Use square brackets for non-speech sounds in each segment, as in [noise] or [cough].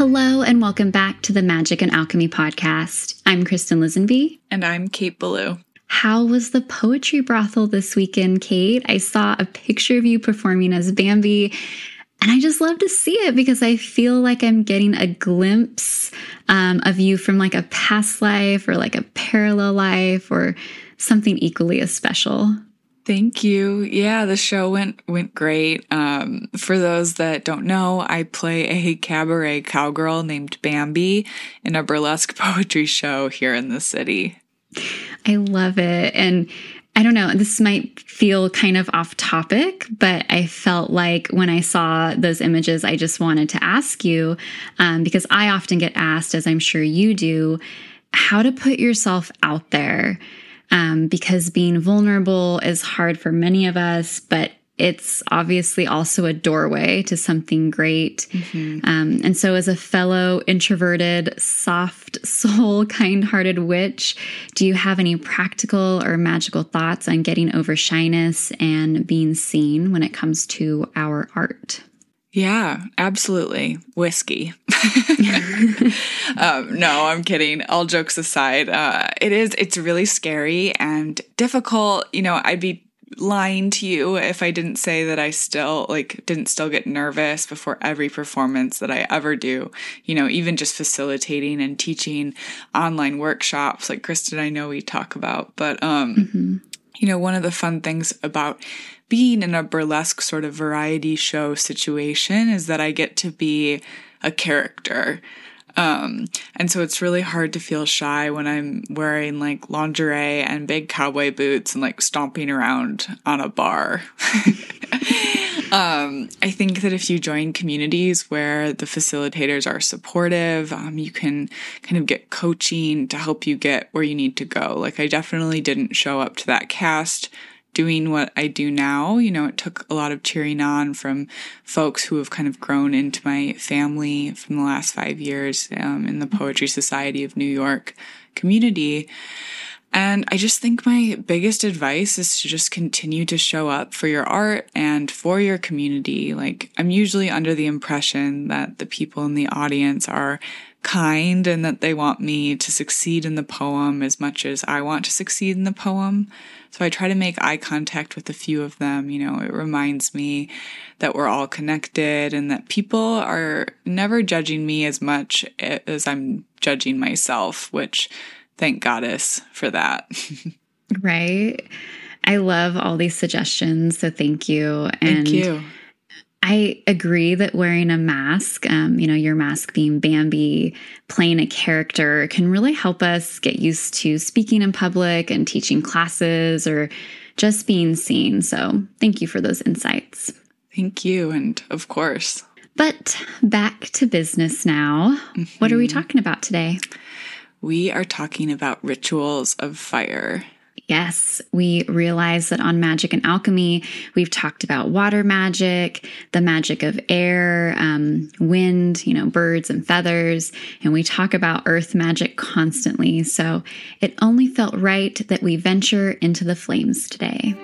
Hello, and welcome back to the Magick and Alchemy podcast. I'm Kristin Lisenby. And I'm Kate Belew. How was the poetry brothel this weekend, Kate? I saw a picture of you performing as Bambi, and I just love to see it because I feel like I'm getting a glimpse um, of you from like a past life or like a parallel life or something equally as special. Thank you. Yeah, the show went went great. Um, for those that don't know, I play a cabaret cowgirl named Bambi in a burlesque [laughs] poetry show here in the city. I love it, and I don't know. This might feel kind of off topic, but I felt like when I saw those images, I just wanted to ask you um, because I often get asked, as I'm sure you do, how to put yourself out there um, because being vulnerable is hard for many of us, but it's obviously also a doorway to something great. Mm-hmm. Um, and so, as a fellow introverted, soft [laughs] soul, kind hearted witch, do you have any practical or magical thoughts on getting over shyness and being seen when it comes to our art? Yeah, absolutely. Whiskey. [laughs] um, no, I'm kidding. All jokes aside, uh, it is, it's really scary and difficult. You know, I'd be lying to you if I didn't say that I still like didn't still get nervous before every performance that I ever do. You know, even just facilitating and teaching online workshops like Kristin I know we talk about. But um mm-hmm. you know, one of the fun things about being in a burlesque sort of variety show situation is that I get to be a character. Um, and so it's really hard to feel shy when I'm wearing like lingerie and big cowboy boots and like stomping around on a bar. [laughs] um, I think that if you join communities where the facilitators are supportive, um, you can kind of get coaching to help you get where you need to go. Like I definitely didn't show up to that cast doing what I do now. You know, it took a lot of cheering on from folks who have kind of grown into my family from the last five years um, in the Poetry Society of New York community. And I just think my biggest advice is to just continue to show up for your art and for your community. Like, I'm usually under the impression that the people in the audience are kind and that they want me to succeed in the poem as much as I want to succeed in the poem. So I try to make eye contact with a few of them. You know, it reminds me that we're all connected and that people are never judging me as much as I'm judging myself, which thank goddess for that. [laughs] right. I love all these suggestions. So thank you. And thank you. I agree that wearing a mask, um, you know, your mask being Bambi, playing a character can really help us get used to speaking in public and teaching classes or just being seen. So thank you for those insights. Thank you. And of course. But back to business now. Mm-hmm. What are we mm-hmm. talking about today? We are talking about rituals of fire. Yes, we realize that on Magick and Alchemy, we've talked about water magic, the magic of air, um, wind, you know, birds and feathers, and we talk about earth magic constantly. So it only felt right that we venture into the flames today.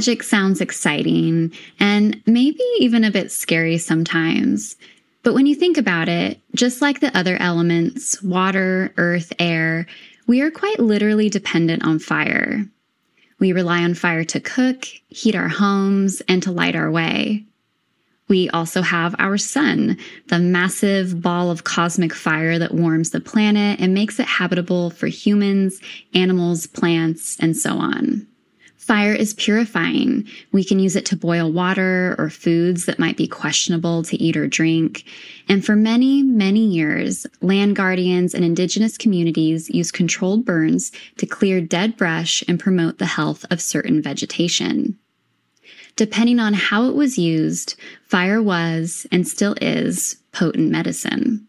Magic sounds exciting and maybe even a bit scary sometimes. But when you think about it, just like the other elements water, earth, air we are quite literally dependent on fire. We rely on fire to cook, heat our homes, and to light our way. We also have our sun, the massive ball of cosmic fire that warms the planet and makes it habitable for humans, animals, plants, and so on. Fire is purifying. We can use it to boil water or foods that might be questionable to eat or drink. And for many, many years, land guardians and indigenous communities use controlled burns to clear dead brush and promote the health of certain vegetation. Depending on how it was used, fire was and still is potent medicine.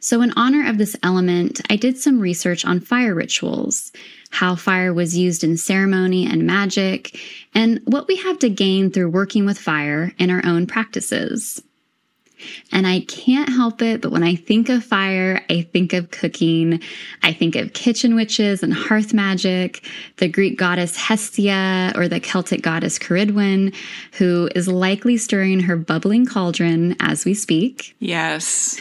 So, in honor of this element, I did some research on fire rituals, how fire was used in ceremony and magic, and what we have to gain through working with fire in our own practices. And I can't help it, but when I think of fire, I think of cooking. I think of kitchen witches and hearth magic, the Greek goddess Hestia or the Celtic goddess Ceridwen, who is likely stirring her bubbling cauldron as we speak. Yes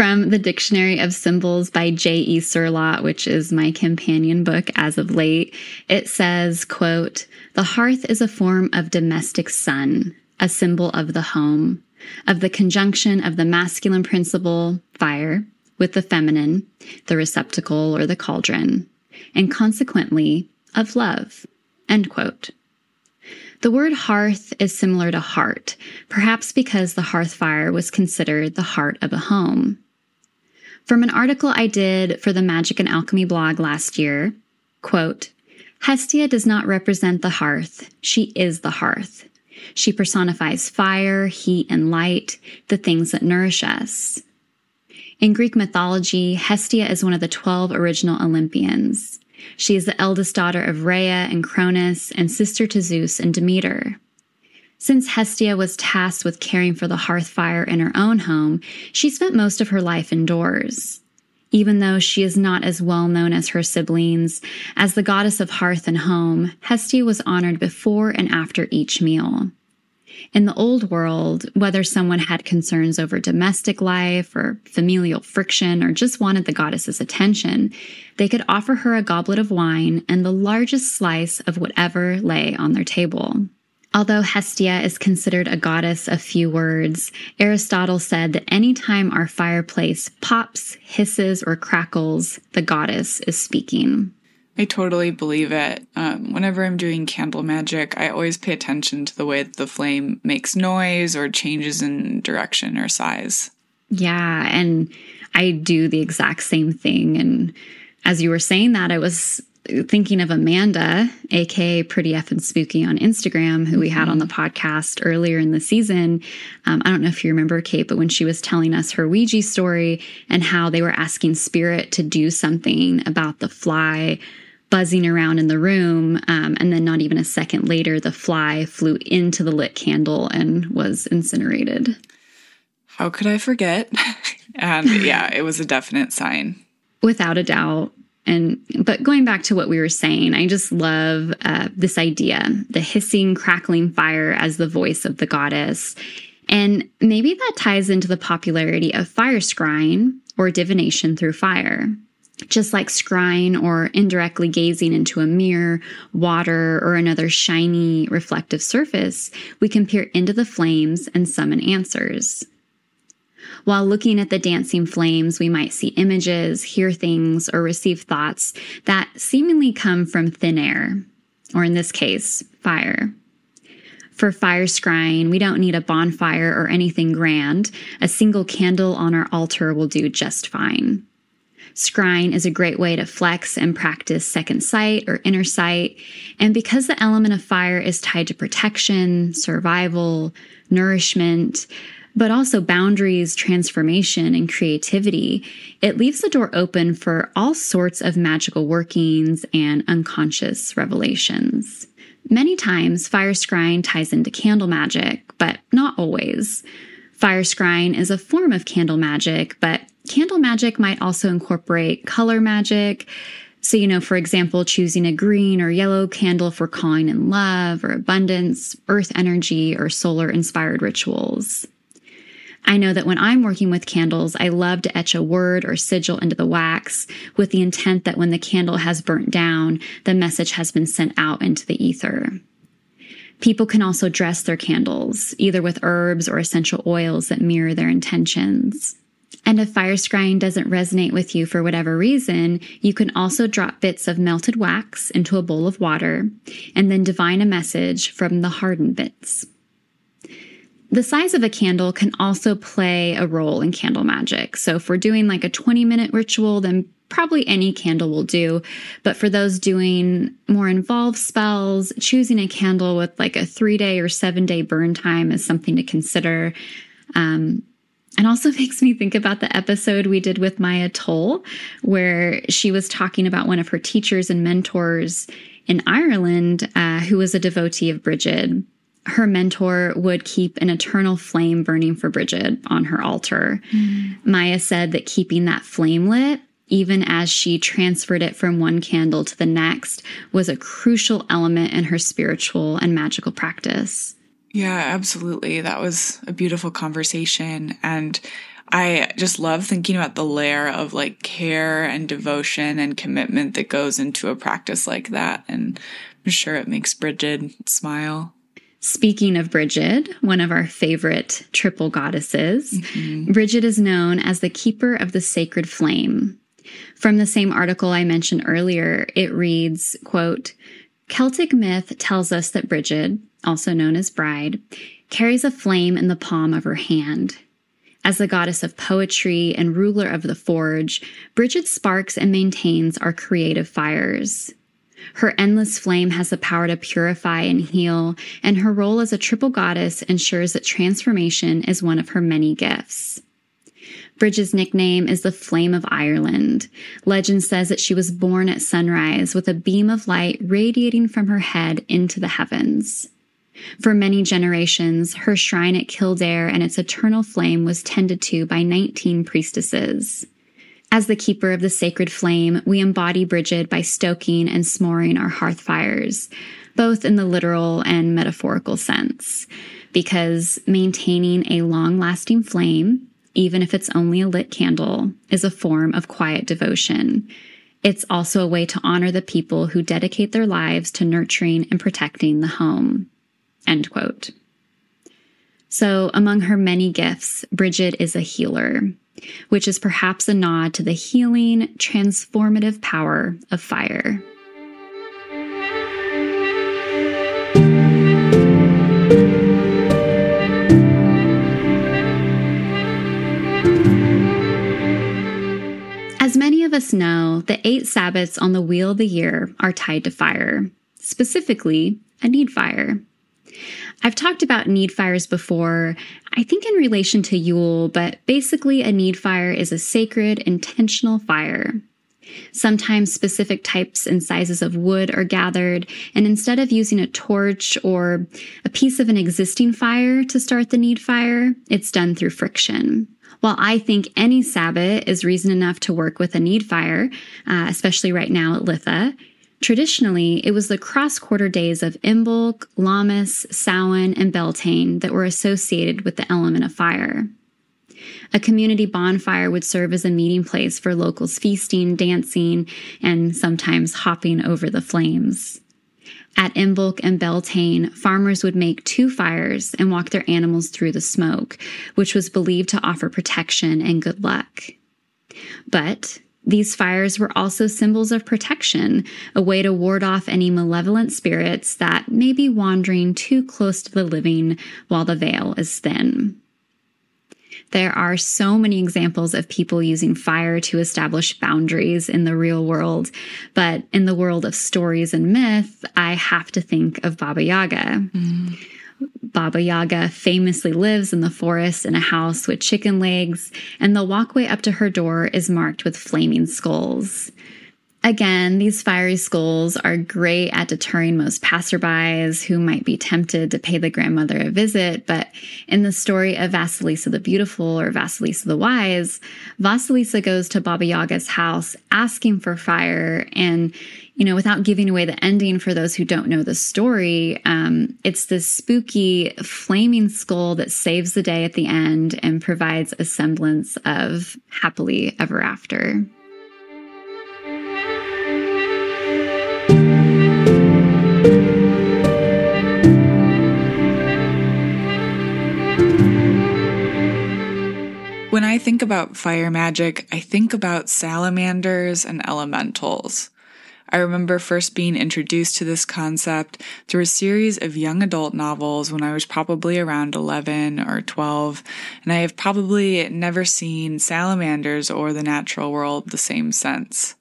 from the Dictionary of Symbols by J.E. Cirlot, which is my companion book as of late. It says, quote, The hearth is a form of domestic sun, a symbol of the home, of the conjunction of the masculine principle, fire, with the feminine, the receptacle or the cauldron, and consequently of love, end quote. The word hearth is similar to heart, perhaps because the hearth fire was considered the heart of a home. From an article I did for the Magick and Alchemy blog last year, quote, Hestia does not represent the hearth, she is the hearth. She personifies fire, heat, and light, the things that nourish us. In Greek mythology, Hestia is one of the 12 original Olympians. She is the eldest daughter of Rhea and Cronus and sister to Zeus and Demeter. Since Hestia was tasked with caring for the hearth fire in her own home, she spent most of her life indoors. Even though she is not as well known as her siblings, as the goddess of hearth and home, Hestia was honored before and after each meal. In the old world, whether someone had concerns over domestic life or familial friction or just wanted the goddess's attention, they could offer her a goblet of wine and the largest slice of whatever lay on their table. Although Hestia is considered a goddess of few words, Aristotle said that any time our fireplace pops, hisses, or crackles, the goddess is speaking. I totally believe it. Um, whenever I'm doing candle magic, I always pay attention to the way that the flame makes noise or changes in direction or size. Yeah, and I do the exact same thing. And as you were saying that, I was thinking of Amanda, aka Pretty Effin Spooky on Instagram, who we had on the mm-hmm. podcast earlier in the season. Um, I don't know if you remember Kate, but when she was telling us her Ouija story and how they were asking Spirit to do something about the fly buzzing around in the room, um, and then not even a second later, the fly flew into the lit candle and was incinerated. How could I forget? [laughs] and yeah, it was a definite sign. Without a doubt. And but going back to what we were saying, I just love uh, this idea: the hissing, crackling fire as the voice of the goddess, and maybe that ties into the popularity of fire scrying or divination through fire. Just like scrying or indirectly gazing into a mirror, water, or another shiny reflective surface, we can peer into the flames and summon answers. While looking at the dancing flames, we might see images, hear things, or receive thoughts that seemingly come from thin air, or in this case, fire. For fire scrying, we don't need a bonfire or anything grand. A single candle on our altar will do just fine. Scrying is a great way to flex and practice second sight or inner sight. And because the element of fire is tied to protection, survival, nourishment, but also boundaries, transformation, and creativity, it leaves the door open for all sorts of magical workings and unconscious revelations. Many times, fire scrying ties into candle magic, but not always. Fire scrying is a form of candle magic, but candle magic might also incorporate color magic. So, you know, for example, choosing a green or yellow candle for calling in love or abundance, earth energy, or solar inspired rituals. I know that when I'm working with candles, I love to etch a word or sigil into the wax with the intent that when the candle has burnt down, the message has been sent out into the ether. People can also dress their candles, either with herbs or essential oils that mirror their intentions. And if fire scrying doesn't resonate with you for whatever reason, you can also drop bits of melted wax into a bowl of water and then divine a message from the hardened bits. The size of a candle can also play a role in candle magic. So if we're doing like a 20 minute ritual, then probably any candle will do. But for those doing more involved spells, choosing a candle with like a three day or seven day burn time is something to consider. Um, and also [laughs] makes me think about the episode we did with Maia Toll, where she was talking about one of her teachers and mentors in Ireland uh, who was a devotee of Bridget. Her mentor would keep an eternal flame burning for Bridget on her altar. Mm. Maia said that keeping that flame lit, even as she transferred it from one candle to the next, was a crucial element in her spiritual and magical practice. Yeah, absolutely. That was a beautiful conversation. And I just love thinking about the layer of like care and devotion and commitment that goes into a practice like that. And I'm sure it makes Bridget smile. Speaking of Bridget, one of our favorite triple goddesses, mm-hmm. Bridget is known as the keeper of the sacred flame. From the same article I mentioned earlier, it reads, quote, Celtic myth tells us that Bridget, also known as Bride, carries a flame in the palm of her hand. As the goddess of poetry and ruler of the forge, Bridget sparks and maintains our creative fires. Her endless flame has the power to purify and heal, and her role as a triple goddess ensures that transformation is one of her many gifts. Bridget's nickname is the Flame of Ireland. Legend says that she was born at sunrise with a beam of light radiating from her head into the heavens. For many generations, her shrine at Kildare and its eternal flame was tended to by 19 priestesses. As the keeper of the sacred flame, we embody Bridget by stoking and smooring our hearth fires, both in the literal and metaphorical sense, because maintaining a long lasting flame, even if it's only a lit candle, is a form of quiet devotion. It's also a way to honor the people who dedicate their lives to nurturing and protecting the home. End quote. So, among her many gifts, Bridget is a healer, which is perhaps a nod to the healing, transformative power of fire. As many of us know, the eight Sabbats on the wheel of the year are tied to fire, specifically a need fire. I've talked about need fires before, I think in relation to Yule, but basically, a need fire is a sacred, intentional fire. Sometimes specific types and sizes of wood are gathered, and instead of using a torch or a piece of an existing fire to start the need fire, it's done through friction. While I think any Sabbat is reason enough to work with a need fire, uh, especially right now at Litha, Traditionally, it was the cross quarter days of Imbolc, Lammas, Samhain, and Beltane that were associated with the element of fire. A community bonfire would serve as a meeting place for locals feasting, dancing, and sometimes hopping over the flames. At Imbolc and Beltane, farmers would make two fires and walk their animals through the smoke, which was believed to offer protection and good luck. But these fires were also symbols of protection, a way to ward off any malevolent spirits that may be wandering too close to the living while the veil is thin. There are so many examples of people using fire to establish boundaries in the real world, but in the world of stories and myth, I have to think of Baba Yaga. Mm. Baba Yaga famously lives in the forest in a house with chicken legs, and the walkway up to her door is marked with flaming skulls. Again, these fiery skulls are great at deterring most passerbys who might be tempted to pay the grandmother a visit. But in the story of Vasilisa the Beautiful or Vasilisa the Wise, Vasilisa goes to Baba Yaga's house asking for fire. And, you know, without giving away the ending for those who don't know the story, um, it's this spooky flaming skull that saves the day at the end and provides a semblance of happily ever after. Think about fire magic, I think about salamanders and elementals. I remember first being introduced to this concept through a series of young adult novels when I was probably around 11 or 12, and I have probably never seen salamanders or the natural world the same since.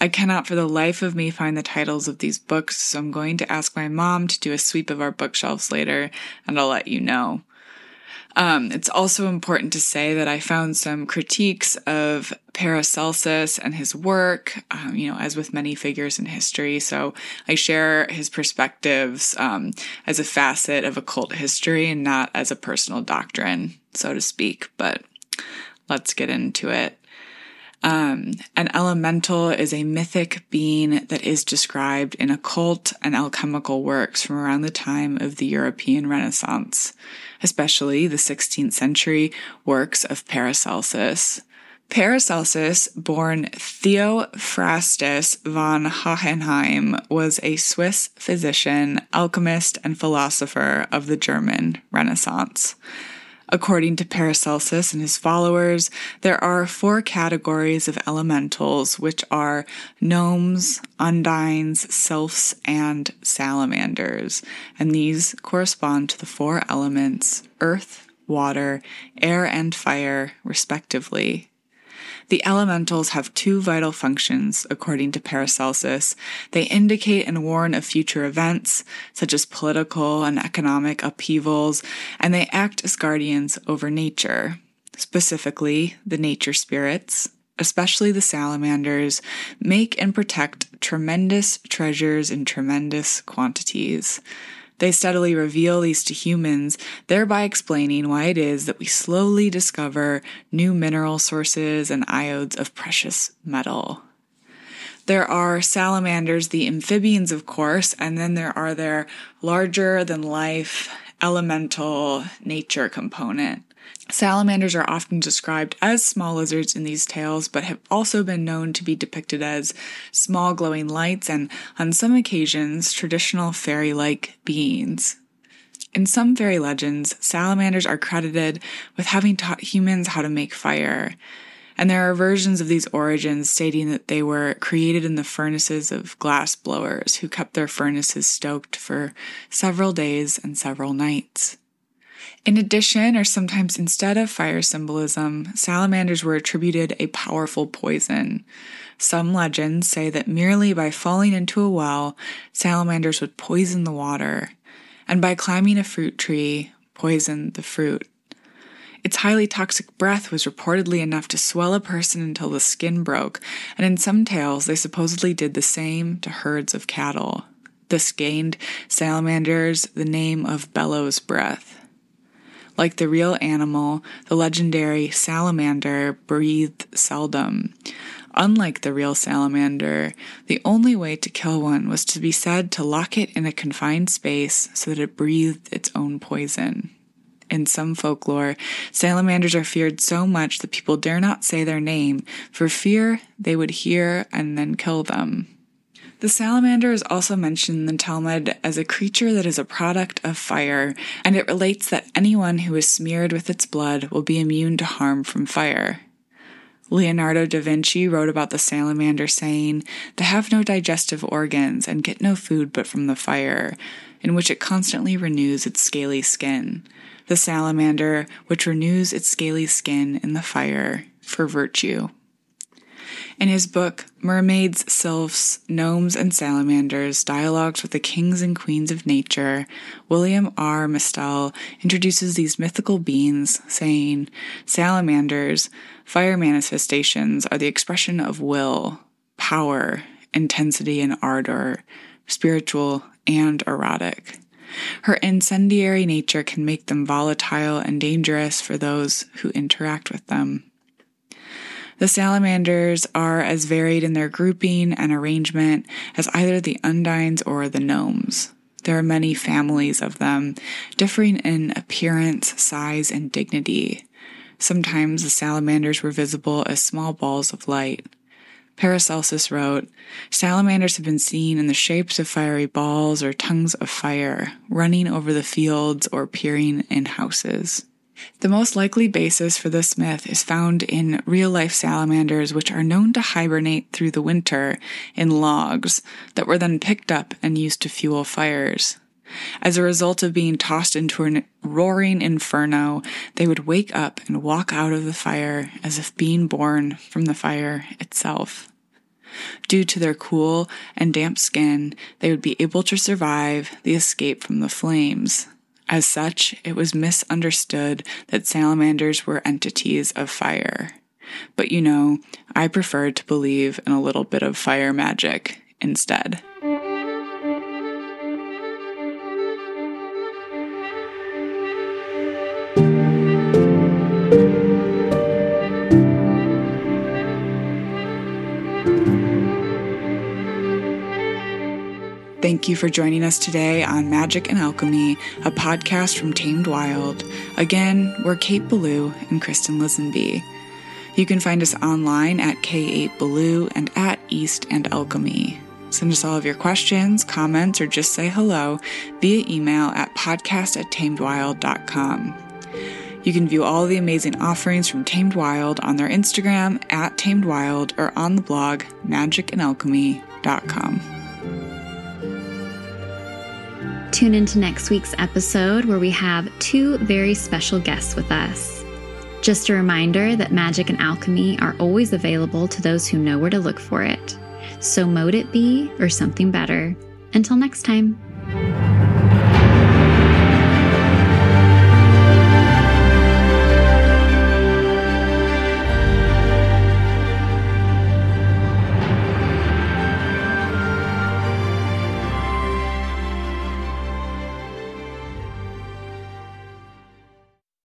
I cannot for the life of me find the titles of these books, so I'm going to ask my mom to do a sweep of our bookshelves later, and I'll let you know. Um, it's also important to say that I found some critiques of Paracelsus and his work, um, you know, as with many figures in history. So I share his perspectives um, as a facet of occult history and not as a personal doctrine, so to speak. But let's get into it. Um, an elemental is a mythic being that is described in occult and alchemical works from around the time of the European Renaissance, especially the 16th century works of Paracelsus. Paracelsus, born Theophrastus von Hohenheim, was a Swiss physician, alchemist, and philosopher of the German Renaissance. According to Paracelsus and his followers, there are four categories of elementals, which are gnomes, undines, sylphs, and salamanders. And these correspond to the four elements earth, water, air, and fire, respectively. The elementals have two vital functions, according to Paracelsus. They indicate and warn of future events, such as political and economic upheavals, and they act as guardians over nature. Specifically, the nature spirits, especially the salamanders, make and protect tremendous treasures in tremendous quantities. They steadily reveal these to humans, thereby explaining why it is that we slowly discover new mineral sources and lodes of precious metal. There are salamanders, the amphibians, of course, and then there are their larger than life elemental nature component. Salamanders are often described as small lizards in these tales, but have also been known to be depicted as small glowing lights and, on some occasions, traditional fairy like beings. In some fairy legends, salamanders are credited with having taught humans how to make fire. And there are versions of these origins stating that they were created in the furnaces of glass blowers who kept their furnaces stoked for several days and several nights. In addition, or sometimes instead of fire symbolism, salamanders were attributed a powerful poison. Some legends say that merely by falling into a well, salamanders would poison the water, and by climbing a fruit tree, poison the fruit. Its highly toxic breath was reportedly enough to swell a person until the skin broke, and in some tales they supposedly did the same to herds of cattle. This gained salamanders the name of bellows breath. Like the real animal, the legendary salamander breathed seldom. Unlike the real salamander, the only way to kill one was to be said to lock it in a confined space so that it breathed its own poison. In some folklore, salamanders are feared so much that people dare not say their name for fear they would hear and then kill them. The salamander is also mentioned in the Talmud as a creature that is a product of fire, and it relates that anyone who is smeared with its blood will be immune to harm from fire. Leonardo da Vinci wrote about the salamander saying, They have no digestive organs and get no food but from the fire, in which it constantly renews its scaly skin. The salamander, which renews its scaly skin in the fire for virtue. In his book, Mermaids, Sylphs, Gnomes, and Salamanders Dialogues with the Kings and Queens of Nature, William R. Mistele introduces these mythical beings, saying, Salamanders, fire manifestations, are the expression of will, power, intensity, and ardor, spiritual and erotic. Her incendiary nature can make them volatile and dangerous for those who interact with them. The salamanders are as varied in their grouping and arrangement as either the undines or the gnomes. There are many families of them, differing in appearance, size, and dignity. Sometimes the salamanders were visible as small balls of light. Paracelsus wrote, Salamanders have been seen in the shapes of fiery balls or tongues of fire, running over the fields or peering in houses. The most likely basis for this myth is found in real life salamanders, which are known to hibernate through the winter in logs that were then picked up and used to fuel fires. As a result of being tossed into a roaring inferno, they would wake up and walk out of the fire as if being born from the fire itself. Due to their cool and damp skin, they would be able to survive the escape from the flames. As such, it was misunderstood that salamanders were entities of fire. But you know, I preferred to believe in a little bit of fire magic instead. Thank you for joining us today on Magick and Alchemy, a podcast from Tamed Wild. Again, we're Kate Belew and Kristin Lisenby. You can find us online at K8Ballou and at East and Alchemy. Send us all of your questions, comments, or just say hello via email at podcast at tamedwild.com. You can view all the amazing offerings from Tamed Wild on their Instagram at Tamed Wild or on the blog magickandalchemy.com. Tune into next week's episode where we have two very special guests with us. Just a reminder that magic and alchemy are always available to those who know where to look for it. So, mote it be or something better. Until next time.